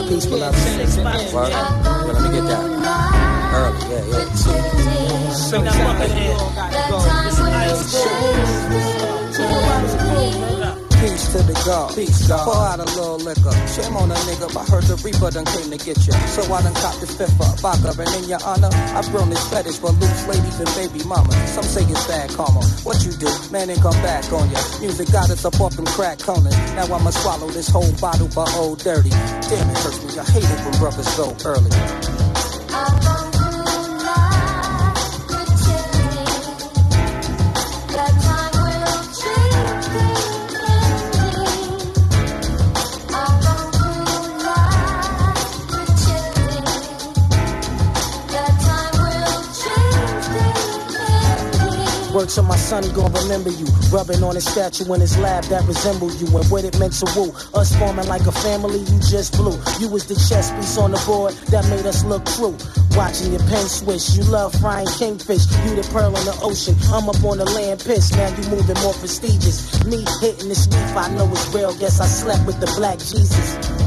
Pop peace, beloved. Word? Yeah, let me get that. Early, yeah, yeah. Bring that fucking in. Peace to the God. Peace, God. Pour out a little liquor. Shame on a nigga, I heard the Reaper done came to get you. So I done cop this fifth up. Vodka, and in your honor, I've grown this fetish for loose ladies and baby mama. Some say it's bad karma. What you do? Man ain't come back on ya. Music got us up off them crack corners. Now I'ma swallow this whole bottle for old oh, dirty. Damn, it hurts me. I hate it when brothers go early. Works on my son, he gon' remember you. Rubbing on his statue in his lab that resemble you. And what it meant to woo. Us forming like a family, you just blew. You was the chess piece on the board that made us look true. Watching your pen swish, you love frying kingfish. You the pearl in the ocean, I'm up on the land piss. Now you moving more prestigious. Me hitting this reef, I know it's real. Guess I slept with the black Jesus.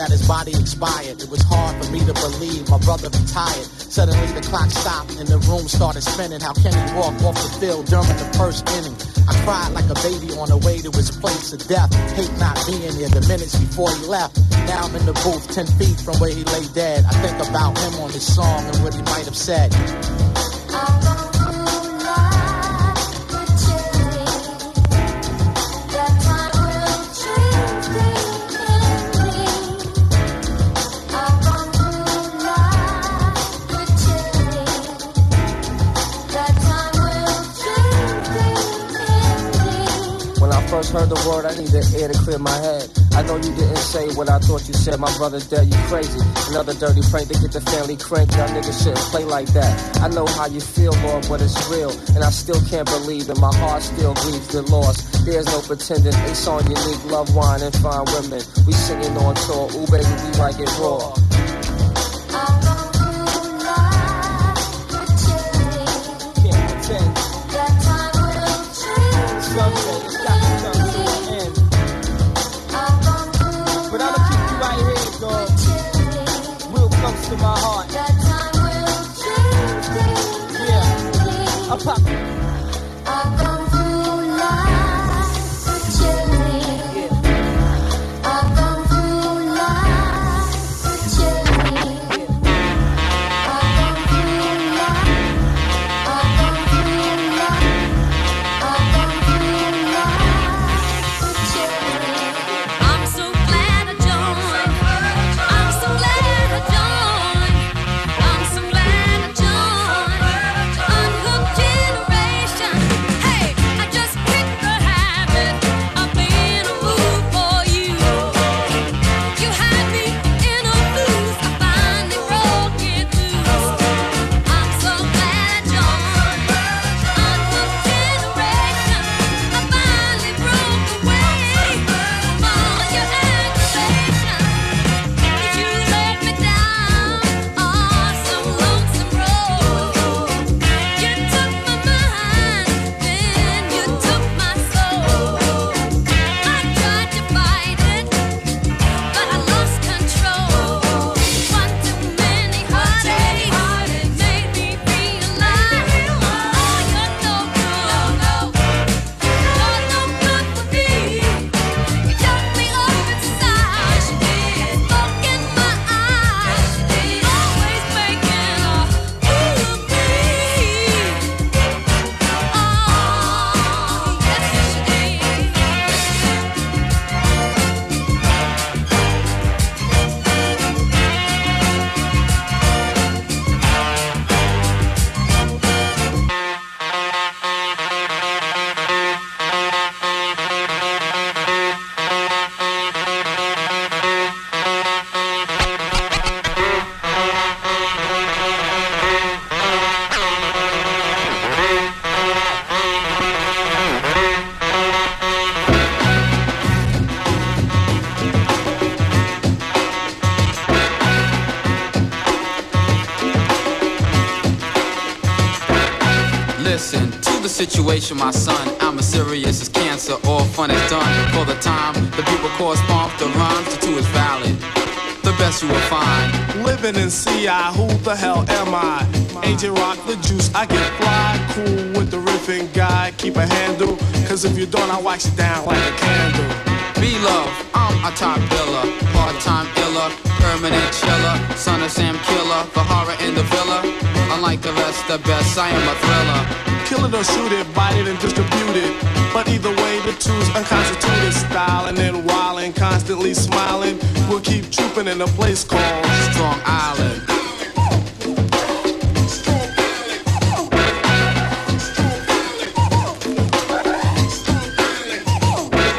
That his body expired. It was hard for me to believe my brother retired. Suddenly the clock stopped and the room started spinning. How can he walk off the field during the first inning? I cried like a baby on the way to his place of death. Hate not being there the minutes before he left. Now I'm in the booth 10 feet from where he lay dead. I think about him on his song and what he might have said. The word, I need needed air to clear my head. I know you didn't say what I thought you said. My brother dead, you crazy. Another dirty prank to get the family cranked. Y'all niggas shouldn't play like that. I know how you feel, Lord, but it's real. And I still can't believe it. My heart still grieves the loss. There's no pretending. Ace on unique, love wine and fine women. We singing on tour. Ooh, baby, we like it raw. The situation, my son. I'm as serious as cancer. All fun is done for the time. The people correspond the rhymes to two is valid. The best you will find. Living in CI, who the hell am I? Agent Rock the juice, I get fly, cool with the riffing guy. Keep a handle, cause if you don't, I wax it down like a candle. Be love, I'm a top biller, part-time iller, permanent chiller, son of Sam Killer, the horror in the villa. Unlike the rest, the best, I am a thriller. Kill it or shoot it, bite it and distribute it. But either way, the two's unconstituted style. And then wildin', constantly smiling, we'll keep trooping in a place called Strong Island.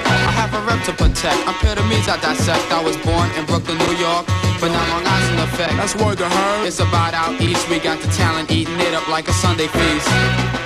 I have a rep to protect. I'm pyramids I dissect. I was born in Brooklyn, New York, effect. That's word to her. It's about out east. We got the talent eating it up like a Sunday feast.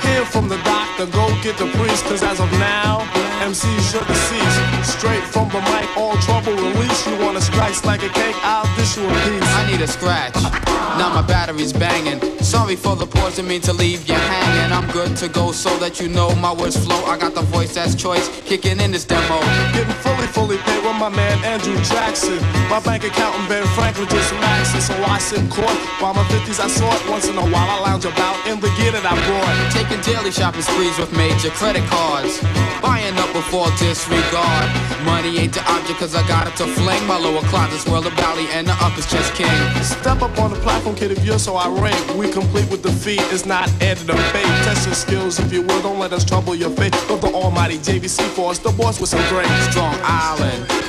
Hear from the doctor, go get the priest, cause as of now, MCs should decease. Straight from the mic, all trouble release. You wanna slice like a cake, I'll dish you a piece. I need a scratch. Now my battery's banging. Sorry for the pause, didn't mean to leave you hanging. I'm good to go so that you know my words flow. I got the voice that's choice, kicking in this demo. Getting fully, fully paid with my man Andrew Jackson. My bank account and Ben Franklin just maxing, so I sit court. While my 50s I sort, once in a while I lounge about in the gear that I brought. Taking daily shopping sprees with major credit cards. Buying up before disregard. Money ain't the object cause I got it to fling. My lower closet's world of valley and the upper's just king. Step up on the platform, if you're so irate. We complete with defeat, it's not added a fate. Test your skills if you will, don't let us trouble your fate. Of the almighty JVC force, the boss with some great Strong Island.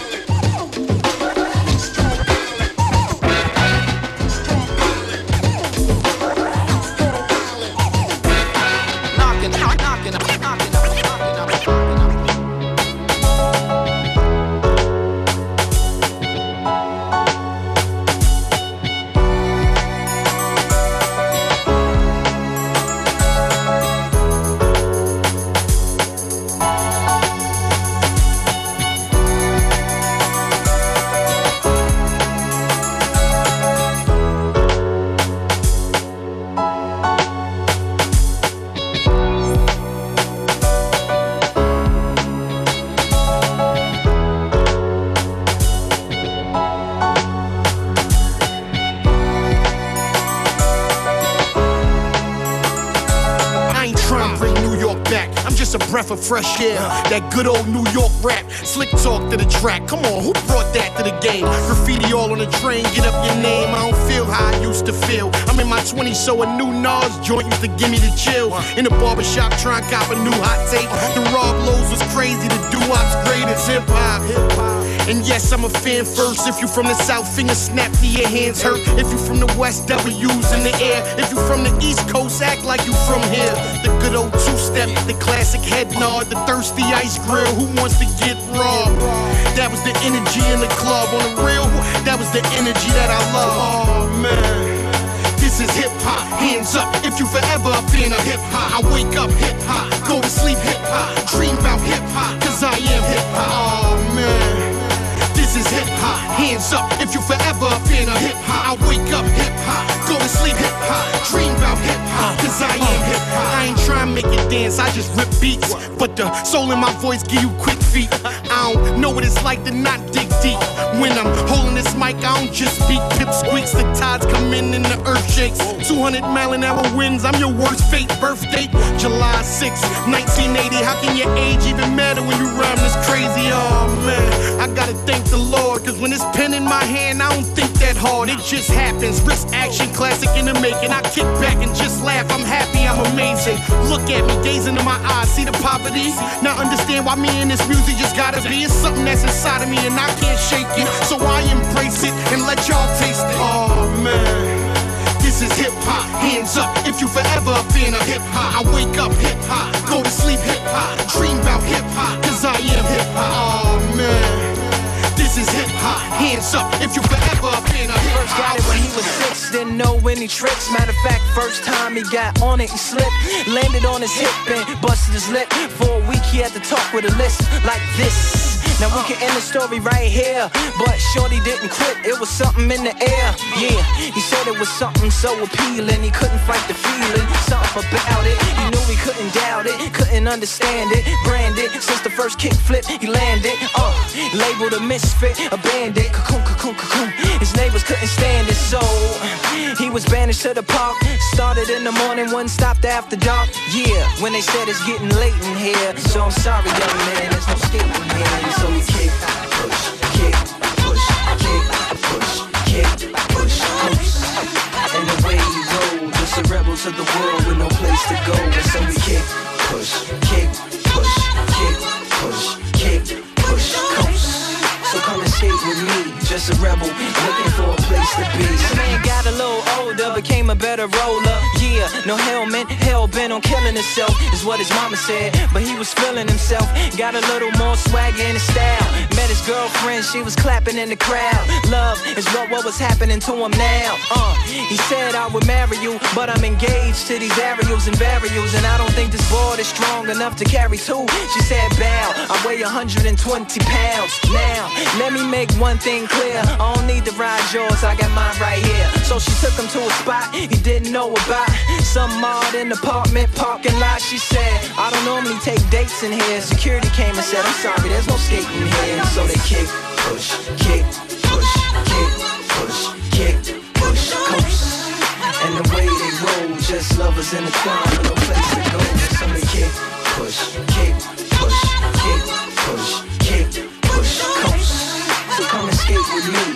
Fresh air. That good old New York rap. Slick talk to the track. Come on, who brought that to the game? Graffiti all on the train. Get up your name. I don't feel how I used to feel. I'm in my 20s, so a new Nas joint used to give me the chill. In the barbershop, trying to cop a new hot tape. The Rob Lowe's was crazy. The doo-wop's great as hip hop. And yes, I'm a fan first. If you from the South, finger snap to your hands hurt. If you from the West, W's in the air. If you from the East Coast, act like you from here. The good old two-step, the classic head nod, the thirsty ice grill. Who wants to get robbed? That was the energy in the club. On the real, that was the energy that I love. Oh man. This is hip hop, hands up if you forever a fan of hip hop. I wake up hip hop, go to sleep hip hop, dream about hip hop, cause I am hip hop. Oh man. This is hip hop. Hands up if you forever a fan of hip hop. I wake up hip hop, go to sleep hip hop, dream about hip hop, cause I am hip hop. I ain't trying to make it dance, I just rip beats. But the soul in my voice give you quick feet. I don't know what it's like to not dig deep. When I'm holding this mic, I don't just beat pip squeaks. The tides come in and the earth shakes. 200 mile an hour winds, I'm your worst fate. Birth date, July 6, 1980. How can your age even matter when you rhyme this crazy? Oh man, I gotta thank the Lord, cause when it's pen in my hand, I don't think that hard. It just happens. Risk action, classic in the making. I kick back and just laugh. I'm happy, I'm amazing. Look at me, gaze into my eyes, see the poverty. Now understand why me and this music just gotta be. It's something that's inside of me and I can't shake it. So I embrace it and let y'all taste it. Oh man. This is hip hop, hands up if you forever been a fan of hip hop. I wake up hip hop, go to sleep hip hop, dream about hip hop, cause I am hip hop. Oh man. This is hip hop, hands up if you forever a fan of hip First got it when he was six, didn't know any tricks. Matter of fact, first time he got on it, he slipped. Landed on his hip and busted his lip. For a week, he had to talk with a list like this. Now we can end the story right here, but Shorty didn't quit. It was something in the air. Yeah, he said it was something so appealing. He couldn't fight the feeling, something about it. He knew he couldn't doubt it, couldn't understand it. Branded since the first kick flip, he landed. Uh, labeled a misfit, a bandit. Cocoon, cocoon, cocoon. His neighbors couldn't stand it, so he was banished to the park. Started in the morning, one stopped after dark. Yeah, when they said it's getting late in here. So I'm sorry, young man, there's no skating here. So we kick, push, kick, push, kick, push, kick, push, push. And the way we roll, just the rebels of the world with no place to go. And so we kick, push, kick, with me, just a rebel looking for a place to be. Man got a little older, became a better roller. Yeah, no helmet, hell bent on killing himself, is what his mama said. But he was feeling himself, got a little more swagger in his style. Met his girlfriend, she was clapping in the crowd. Love is what, what was happening to him now. Uh, he said I would marry you, but I'm engaged to these aerials and burials, and I don't think this board is strong enough to carry two. She said, Bow, I weigh 120 pounds. Now, let me make one thing clear. I don't need to ride yours, I got mine right here. So she took him to a spot he didn't know about. Some modern apartment parking lot. She said, I don't normally take dates in here. Security came and said, I'm sorry, there's no skating here. So they kick, push, kick, push, kick, push, kick, push, coast. And the way they roll, just lovers in the crime no place to go. So they kick, push, kick, and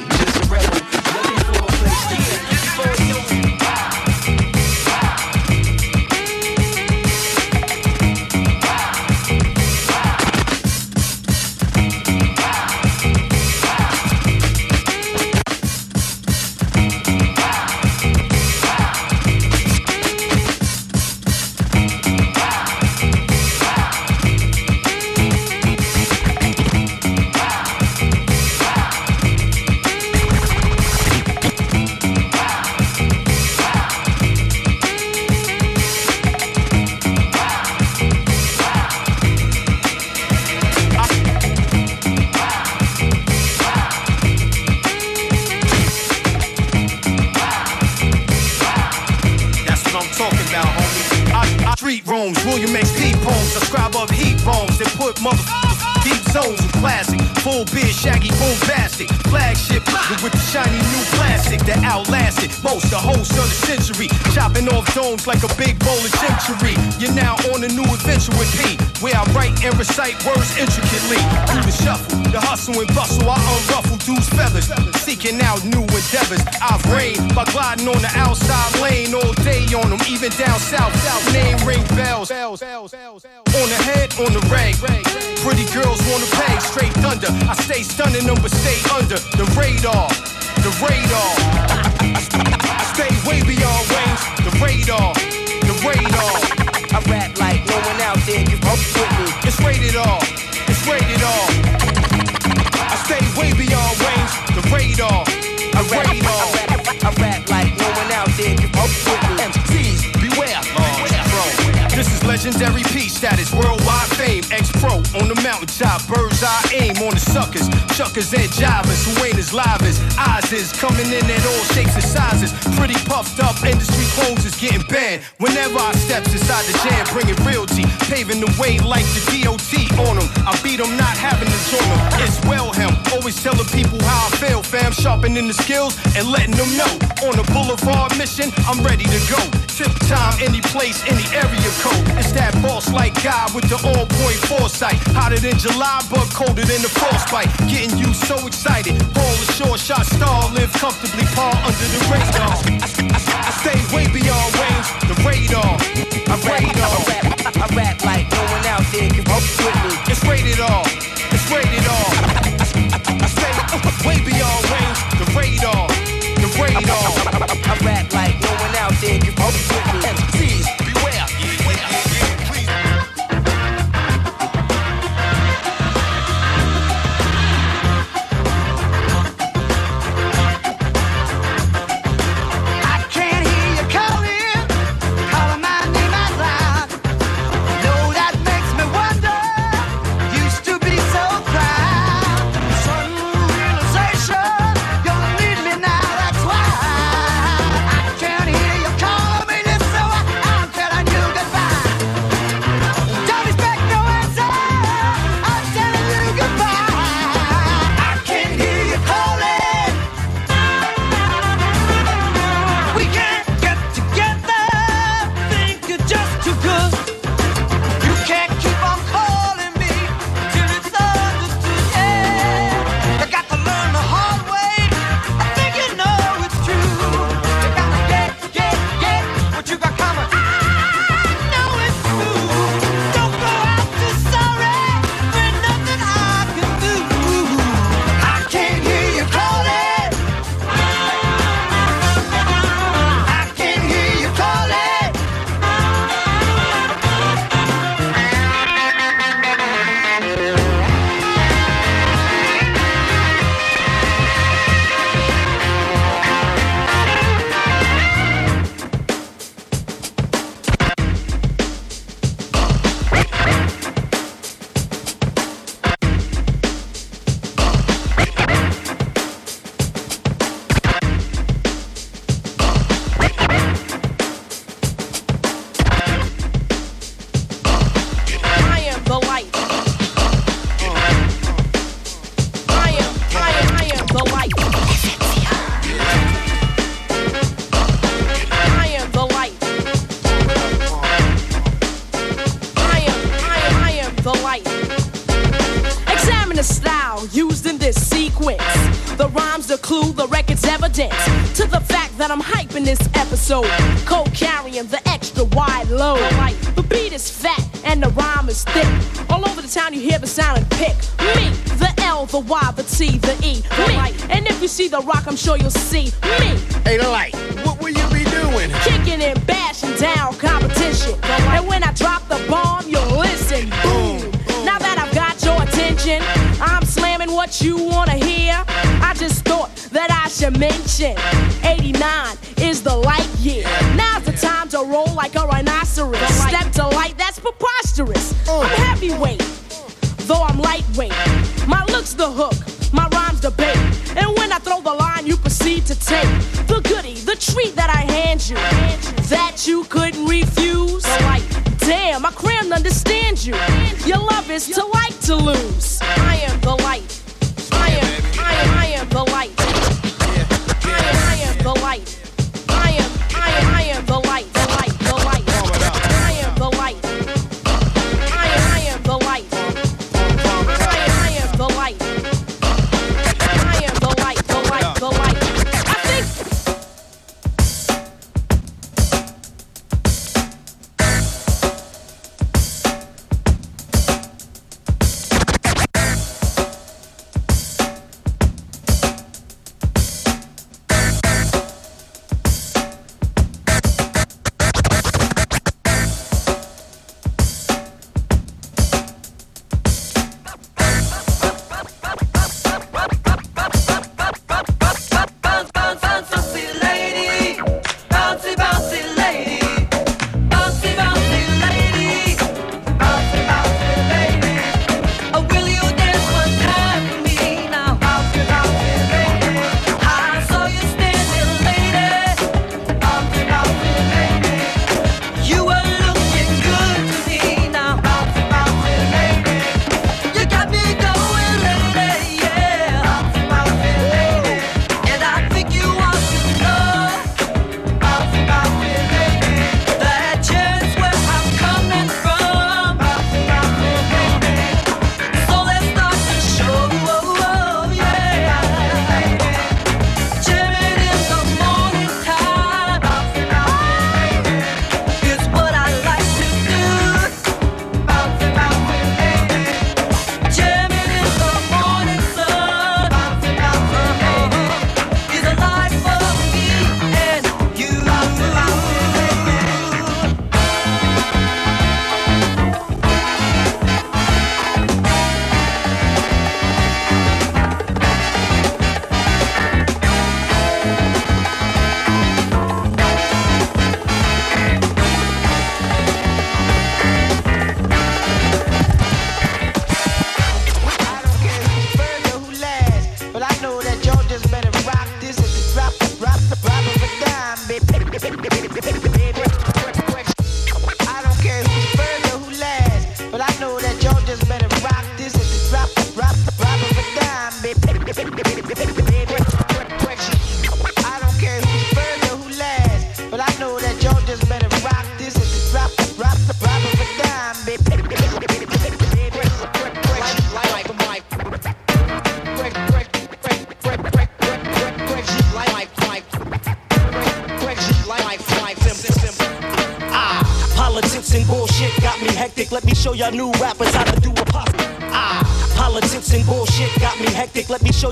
Domes like a big bowl of century. You're now on a new adventure with P, where I write and recite words intricately. Through the shuffle, the hustle and bustle, I unruffle dudes' feathers. Seeking out new endeavors. I've reigned by gliding on the outside lane all day on them, even down south. South name ring bells. On the head, on the rag. Pretty girls wanna pay straight thunder. I stay stunning them, but stay under the radar. The radar. I stay way beyond range. Radar. The radar. I rap like no one out there can fuck with me. It's rated R. It's rated R. I stay way beyond range. The radar. The radar. I rap like no one out there can fuck with me. MCs, beware. Bro, this is legendary peace status, worldwide on the mountaintop, bird's eye aim on the suckers. Chuckers and jivers who ain't as live as Oz is. Coming in at all shapes and sizes. Pretty puffed up, industry clones is getting banned. Whenever I steps inside the jam, bringing realty. Paving the way like the DOT on them. I beat them, not having to join them. It's well him. Always telling people how I feel, fam. Sharpening the skills and letting them know. On a boulevard mission, I'm ready to go. Tip time, any place, any area code. It's that boss like guy with the on point foresight. Hotter than July, but colder than the frostbite. Getting you so excited. A short shot star, live comfortably, par under the radar. I, I- I stay way beyond range, the radar. I radar.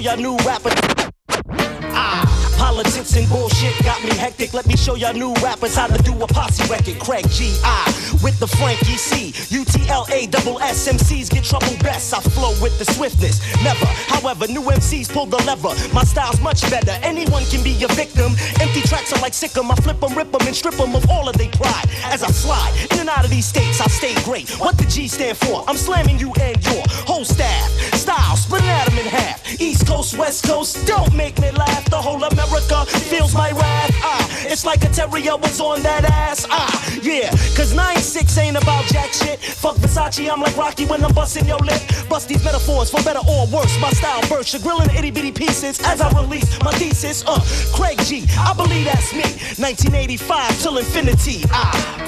y'all new. Ah, politics and bullshit got me hectic. Let me show y'all new rappers how to do a posse record. Craig G.I. with the Frankie C. double double SMCs get trouble best. I flow with the swiftness. New MCs pull the lever. My style's much better. Anyone can be a victim. Empty tracks are like sick 'em. I flip 'em, rip 'em, and strip 'em of all of their pride. As I slide in and out of these states, I stay great. What the G stand for? I'm slamming you and your whole staff. Style, splitting at 'em in half. East Coast, West Coast, don't make me laugh. The whole America feels my wrath. Ah, it's like a terrier was on that ass. Ah, yeah, cause 9-6 ain't about jack shit. Fuck Versace, I'm like Rocky when I'm busting your lip. Bust these metaphors for better or worse. My style burns first, grilling itty bitty pieces as I release my thesis. Uh, Craig G, I believe that's me. 1985 till infinity. Ah.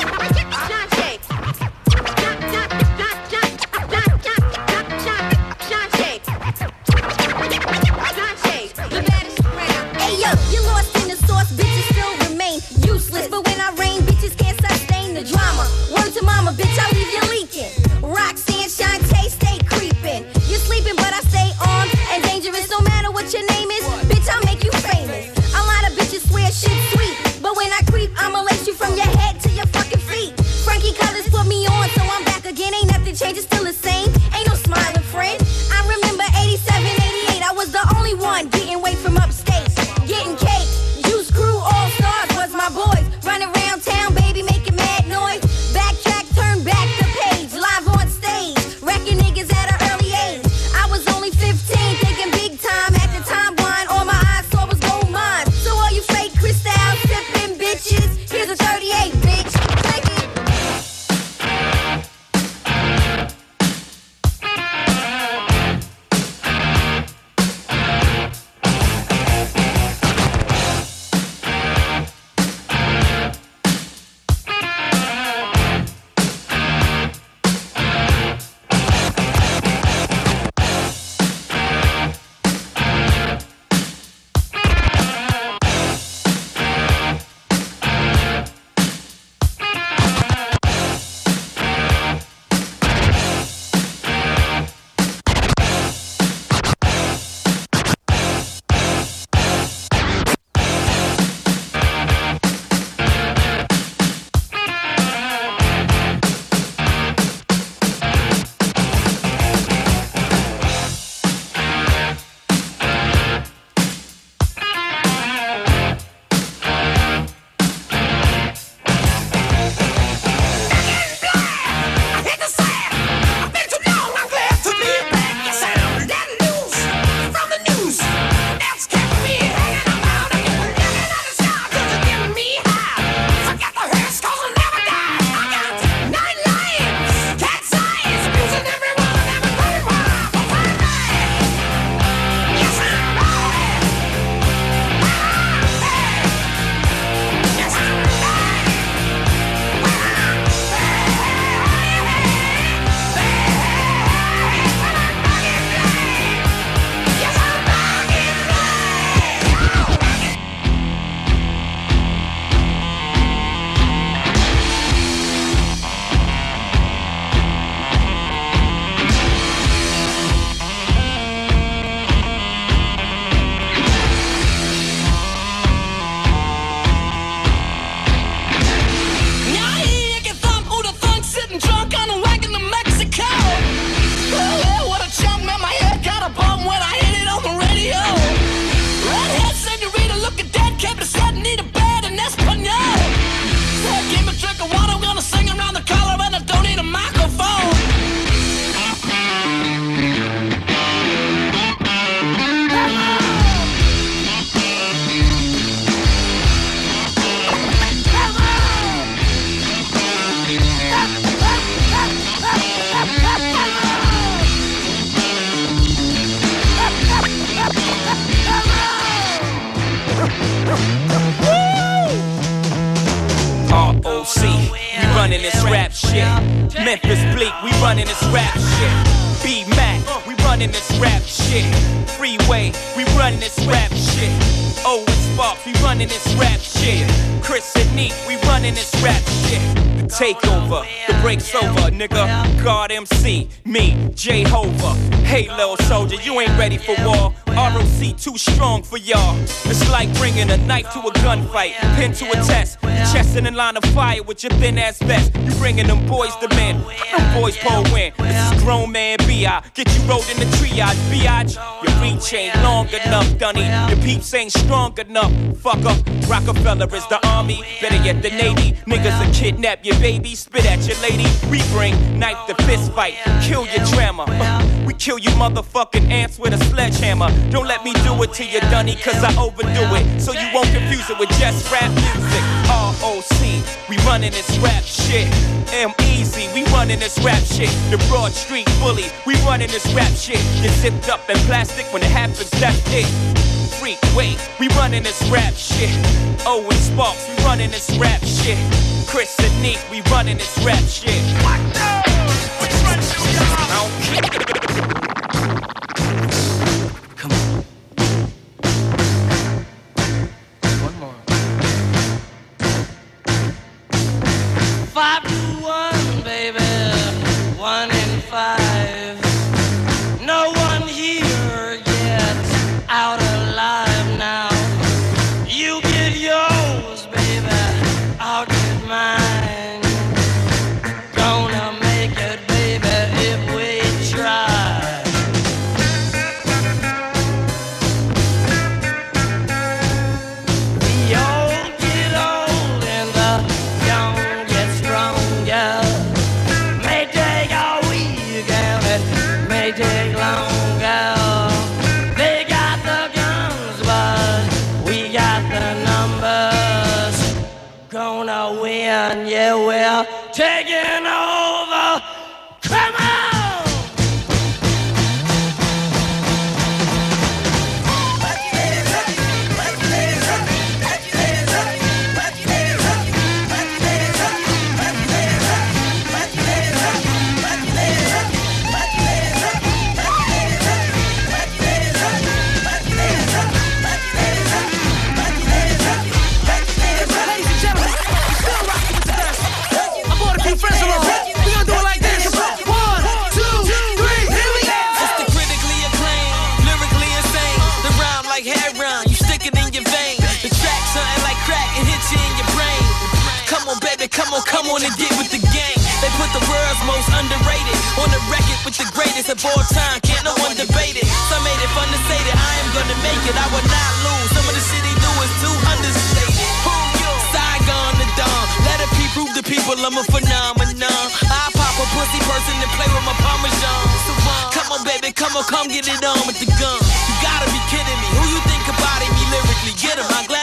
For war. ROC too strong for y'all. It's like bringing a knife to a gunfight, pin to a test. Chest in a line of fire with your thin ass vest. You bringing them boys to men. Them boys pull win. This is grown man B.I. Get you rolled in the triage, biatch. Your reach ain't long enough, Dunny. Your peeps ain't strong enough. Fuck up, Roc-A-Fella is the army. Better yet, the Navy. Niggas will kidnap your baby, spit at your lady. We bring knife to fist fight, kill your drama. We kill you motherfucking ants with a sledgehammer. Don't let me do it to you, Dunny, cause I overdo it. So you won't confuse it with just rap music. ROC, we running this rap shit. M Easy, we running this rap shit. The Broad Street Bully, we running this rap shit. Get zipped up in plastic when it happens, that's it. Freak, wait, we running this rap shit. Owen Sparks, we running this rap shit. Chris and Neef, we running this rap shit. Five win, yeah, we're taking on the record with the greatest of all time. Can't no one debate it. Some made it fun to say that I am gonna make it. I will not lose. Some of the shit he do is too understated. Who you? Saigon the Don. Let it be prove to people I'm a phenomenon. I pop a pussy person and play with my parmesan. Come on, baby, come on, come get it on with the gun. You gotta be kidding me. Who you think about me lyrically? Get him. I gladly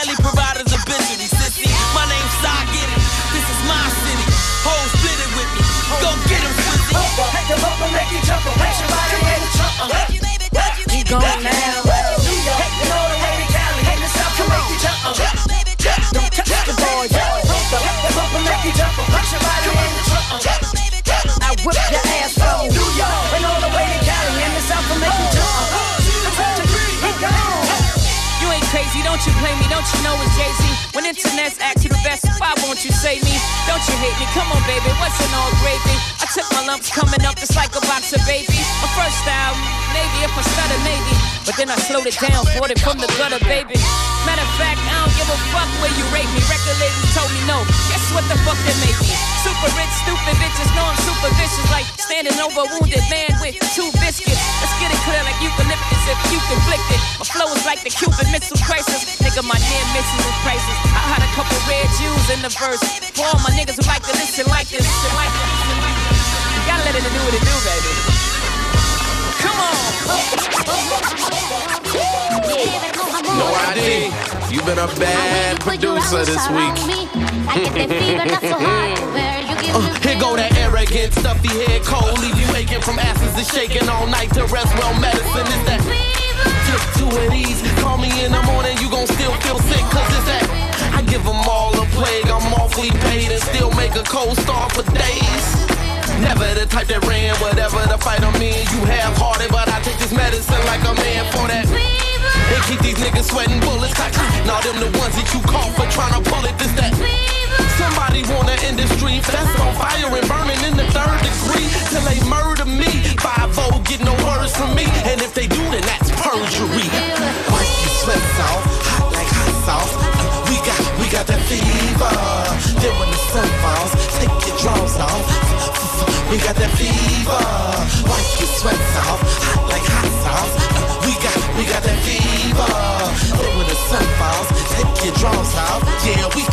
Take them up and make you jump. Make somebody in the trunk. Uh-huh. He gone now. New York, and all the way to Cali, and the South make you jump. Uh-huh. Don't touch the boy. Up and make you jump. Somebody in the trunk. Uh-huh. I whip your don't you blame me, don't you know it's Jay-Z? When internet's ask you the best, why won't you say me? Don't you hate me? Come on, baby, what's in all gravy? I took my lumps coming up just like a box of baby. My first album, maybe if I stutter, maybe. But then I slowed it down, bought it from the gutter, baby. Matter of fact, I don't give a fuck where you rate me. Record labels told me no. Guess what the fuck they made me? Super rich, stupid bitches know I'm super vicious, like standing over a wounded man with two biscuits. Let's get it clear like eucalyptus if you conflicted. My flow is like the Cuban Missile Crisis. Nigga, my near misses is prices. I had a couple red Jews in the verse. For all my niggas who like to listen like this, listen like this. You gotta let it do what it do, baby. Come on. No ID. You been a bad producer this week. Uh, here go that arrogant, stuffy head cold, leave you aching from asses and shaking all night to rest well medicine. Is that took two of these? Call me in the morning, you gon' still feel sick, cause it's that I give them all a plague, I'm awfully paid and still make a cold star for days. Never the type that ran, whatever the fight I'm in. You have hearted, but I take this medicine like a man for that. They keep these niggas sweating bullets. Like, now them the ones that you call for trying to pull it. This that. Somebody want an industry that's on fire and burning in the third degree till they murder me. 5 get no words from me, and if they do, then that's perjury. Wipe your sweats off, hot like hot sauce. We got, we got that fever. Then when the sun falls, take your drawers off. We got that fever. Wipe your sweats off, hot like hot sauce. We got, we got that fever. Then when the sun falls, take your drawers off. Yeah, we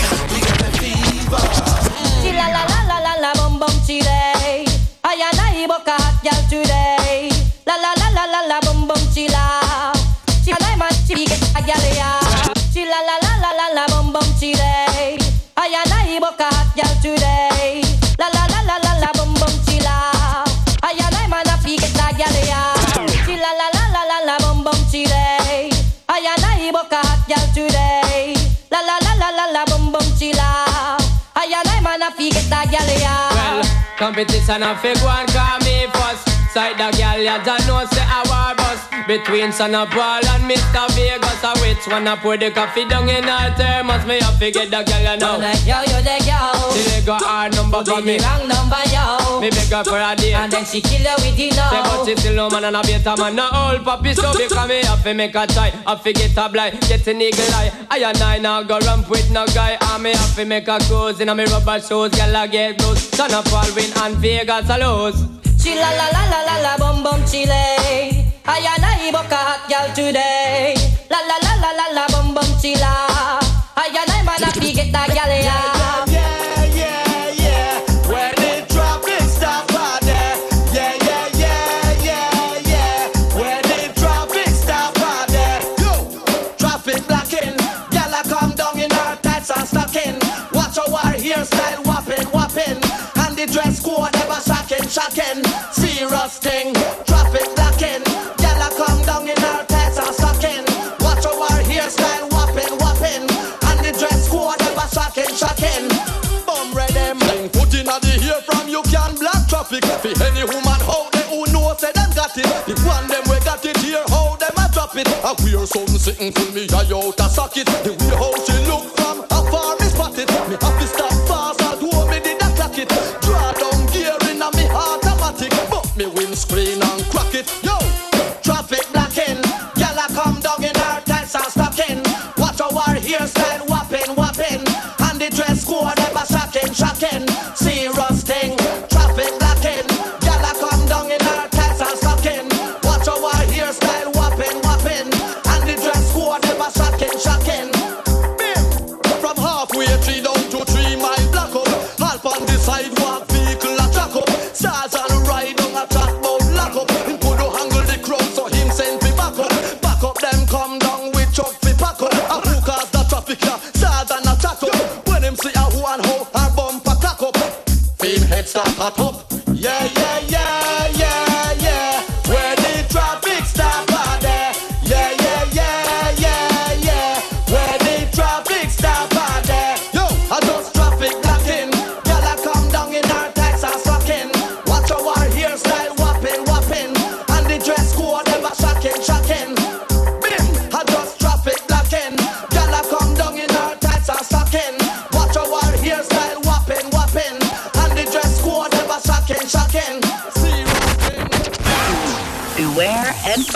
competition a fig one call me first. Side the girl ya don't know say a war bus Between Sean Paul and Mr. Vegas. A which one a pour the coffee down in her thermos Me have to get the girl you know. Yo, yo, the girl. She leg got hard number for Give me me. wrong number, yo. Me beg her for a date. And then she kill her with the Say but no. she still no man and a better man. No old puppy so because me have to make a try. Have to get a blind, get an eagle eye. I and I now go ramp with no guy. And me have to make a cruise in a me rubber shoes. Girl I get blues Sean Paul win and Vegas a lose. Chila la la la la la bum bum chile. I and I book a hot girl today. La la la la la la bum bum chila. For any woman how they who know say them got it. The one them we got it here how them a drop it. I wear something sitting pull me eye out a socket. The way how she look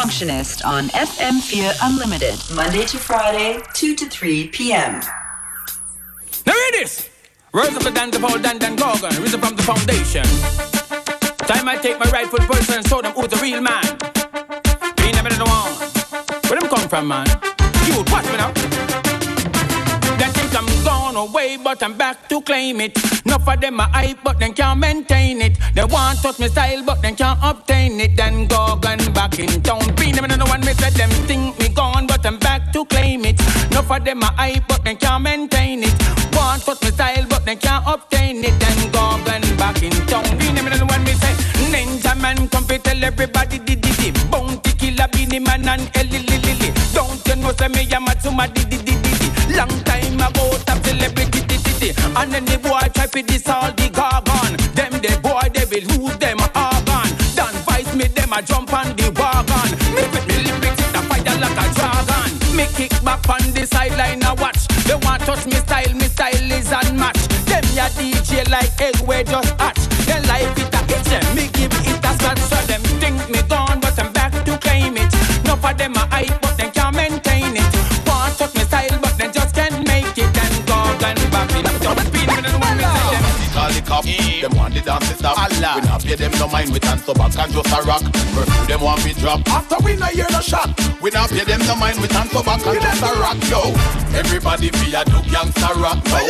Functionist on FM4 Unlimited, Monday to Friday, 2 to 3 p.m. Now read this. Rise up the Dan, the Paul, Dan, Gorgon, risen from the foundation. Time I take my rightful person and show them who's the real man. We never know one. Where them come from, man? You watch me now. That I'm gone away, but I'm back to claim it. Enough of them are hype, but then can't maintain it. They want touch me style, but then can't obtain it. Then Gorgon back in town. Be never know one, me said them think me gone, but I'm back to claim it. Enough of them are hype, but then can't maintain it. Want touch me style, but then can't obtain it. Then Gorgon back in town. Be never know one, me say Ninjaman come fi tell everybody di di di. Bounty killer, Beenie man and Ellie Lily. Don't you know say me a mad somebody di di ago, top celebrity. And then the boy try to diss all the Gorgon. Them the boy they will lose them organ. Dan vice me them a jump on the wagon. Me with me lyrics the fire like a dragon. Me kick back on the sideline a watch. They want touch me style, me style is unmatched. Them ya DJ like egg we just hatch. They like it a hit them, me give it a scratch. So them think me gone, but I'm back to claim it. No for them a hype, them want the dance to stop. Allah. We not pay them no mind, we dance so back and just a rock. Curfew them want me drop. After we not hear the shot, we not pay them no mind, we dance so back and just a rock. Yo, everybody be a do gangsta rock. Now.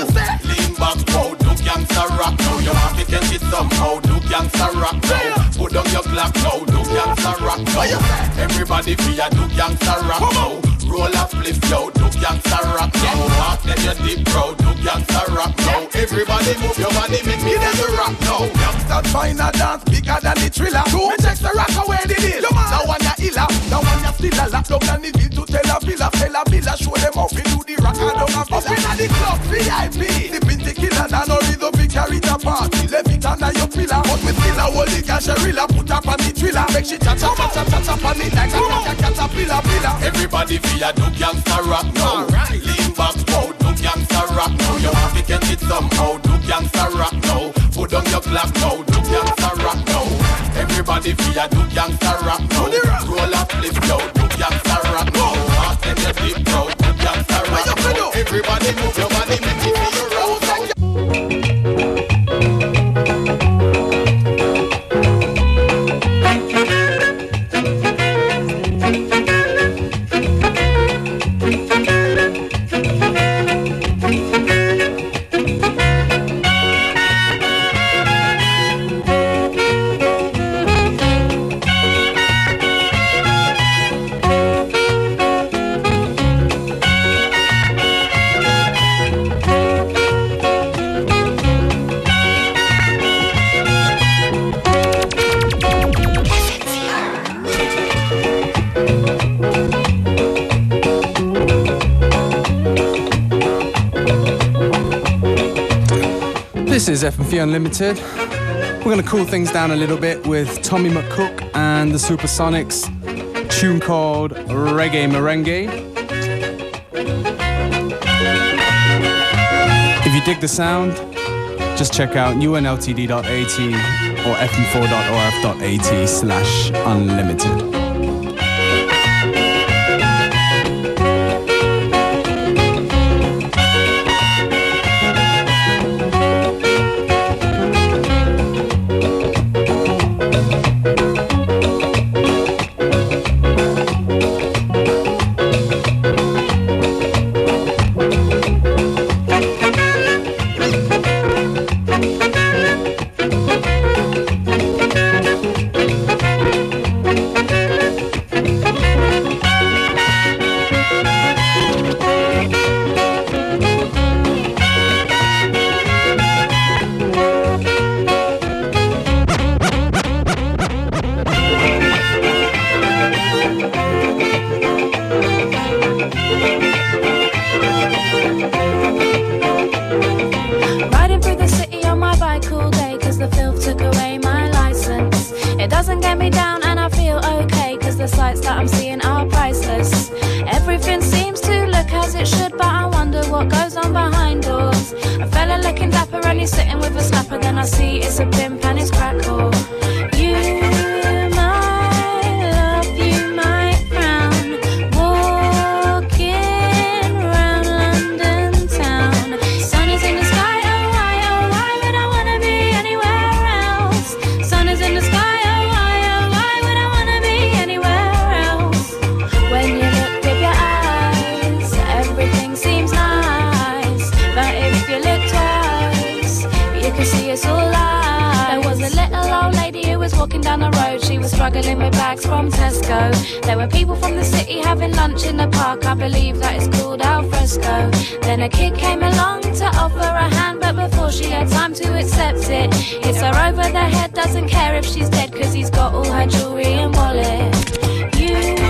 Lean back, wow, do gangsta rock. Now you want to get it somehow, do gangsta rock. Now put down your Glock, now do gangsta rock. Now everybody be a do gangsta rock. Now roll a flip, yo, do gangsta rock. Now walk then you deep, bro, do gangsta rock. Now everybody move your body, make me then the rock. Now gangsta find a dance bigger than the thriller. Two, me text the rock away the deal. Now one ya illa, now one ya still a lock down on the bill to tell a villa, tell a villa, show them how we do the rock and down a villa. Up inna the club, VIP, the pinty killer, now no rhythm we carry the party. Left it under your a cash, a put up on the thriller. Make she cha cha cha cha cha cha on it like a cat caterpillar pillar. Everybody feel a do gangsta rock now. Lean back, wow, do gangsta rock now. You have to get it somehow, do gangsta rock now. Put on your Glock now, do gangsta rock now. Everybody feel a do gangsta rock now. Roll up, flip, yo, do gangsta rock now. Walk in the deep, bro, do gangsta rock now. Everybody move your FM4 Unlimited. We're going to cool things down a little bit with Tommy McCook and the Supersonics, tune called Reggae Merengue. If you dig the sound, just check out unltd.at or fm4.orf.at slash unlimited. Doesn't get me down, and I feel okay, cause the sights that I'm seeing are priceless. Everything seems to look as it should, but I wonder what goes on behind doors. A fella looking dapper, and he's sitting with a slapper, then I see it's a pimp struggling with bags from Tesco. There were people from the city having lunch in the park. I believe that it's called al fresco. Then a kid came along to offer a hand, but before she had time to accept it, hits her over the head. Doesn't care if she's dead, cause he's got all her jewelry and wallet. You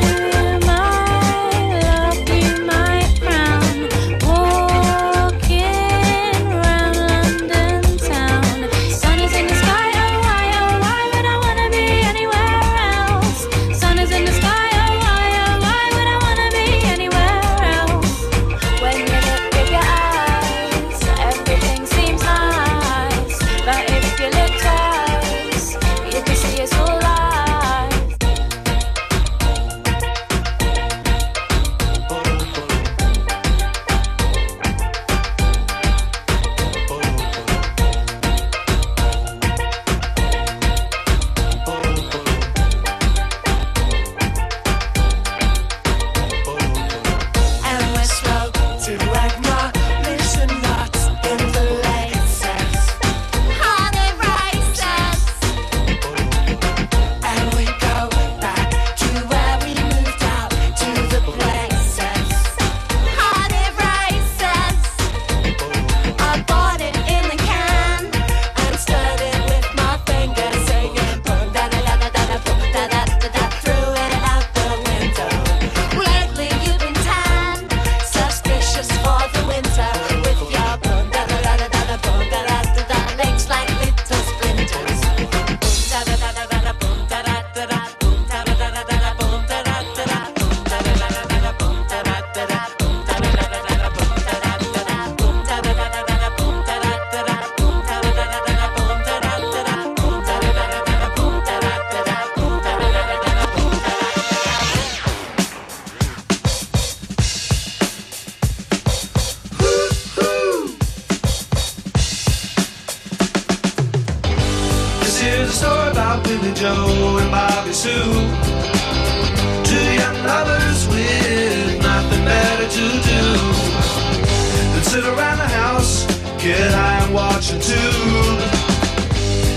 watching too.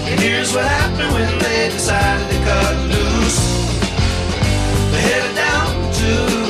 And here's what happened when they decided to cut loose. They headed down to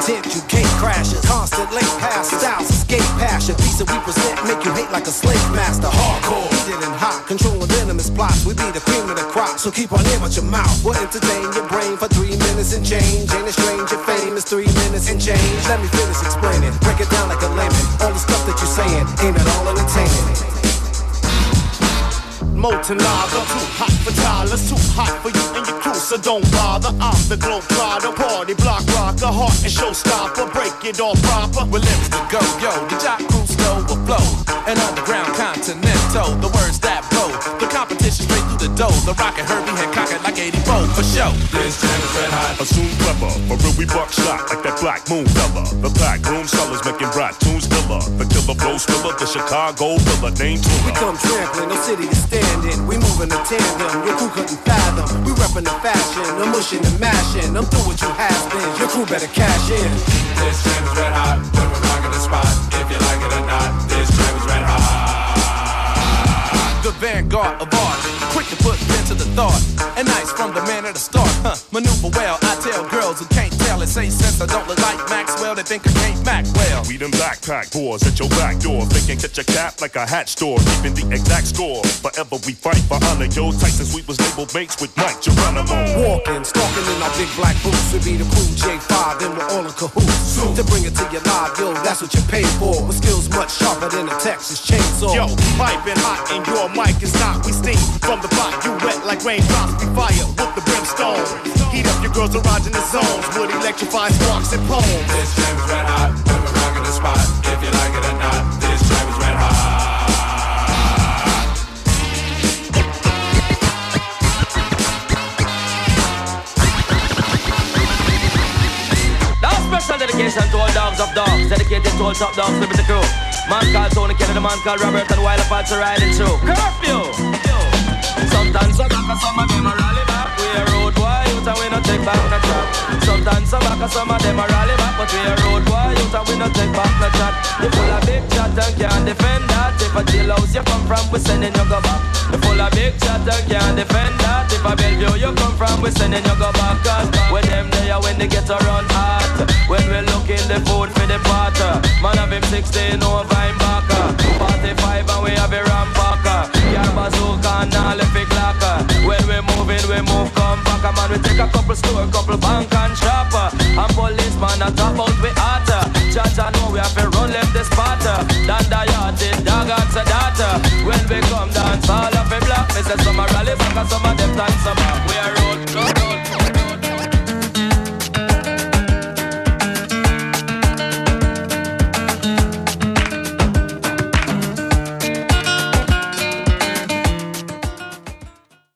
Intent, you can't crash it. Constant late pass, styles escape passion. Piece that we present, make you hate like a slave master. Hardcore, heated and hot, controlling venomous plots. We be the cream of the crop, so keep on in with your mouth. We'll entertain your brain for three minutes and change. Ain't it strange? Your fame is three minutes and change. Let me finish explaining, break it down like a layman. All the stuff that you're saying ain't at all entertaining. Molten lava, too hot for toddlers, too hot for you and your crew, so don't bother. I'm the globe trotter, party block rocker, heart and showstopper, break it all proper. Lyrics to go, yo, the jock crew slow flow. An underground continental, the words that blow. The competition straight through the dough. The rocket Herbie had cocked like 84 for show. This jam is red hot. Assume clever, for real we buck shot like that black moon fella. The black room sellers making rap tunes killer. The killer flow spiller, the Chicago villa named We uh. come trampling, no city to stand in. We moving in tandem, your crew couldn't fathom. We reppin' the fashion, I'm mushing and mashing. I'm through with you has been. Your crew better cash in. This jam is red hot. When we're rocking the spot, if you like it or not, vanguard of art, quick to put pen to the thought. And nice from the man at the start, huh? Maneuver well, I tell girls who can't tell it say sense I don't look like Maxwell, they think I can't Mac well. We them backpack boys at your back door. Thinking catch a cap like a hat store. Keeping the exact score. Forever we fight for honor. Yo, tight since we was label mates with Mike Geronimo. Walking, stalking in our big black boots. We be the crew J5, and we're all in cahoots. To bring it to your live, yo, that's what you pay for. With skills much sharper than a Texas chainsaw. Yo, piping hot and your mic is not. We steam from the pot. You wet like raindrops. We fire with the brimstone. Heat up your girls erogenous zones. Would electrify sparks and poems. This jam is red hot. When we're rocking the spot, if you like it or not, this jam is red hot. Now special dedication to all dogs of dogs, dedicated to all top dogs living the crew. Man called Tony Kennedy, man called Robert, and while Apache riding through. Curfew! Sometimes I back, and some of them a rally back. We a road boy, youth and we no take back no chat. Sometimes I back, and some of them a rally back, but we a road youth and we no take back no chat. You full of big chat and can't defend that. If a jailhouse you come from, we sending you go back. You full of big chat and can't defend that. If a Bellevue you come from, we sending you go back. Cause when them there, when they get around hot. When we looking the food for the pot. Man have him 16 over him back. 45 and we have a rampacker. Yeah, bazooka and all if it clacker. When we moving, we move come back. Man, we take a couple store, couple bank and shop. And policeman a top out we hotter. Judge I know we have to run left the spot. Dan the yard, dog answer that. When we come dance, all of it block Me say some a rally back and some of them dance some back.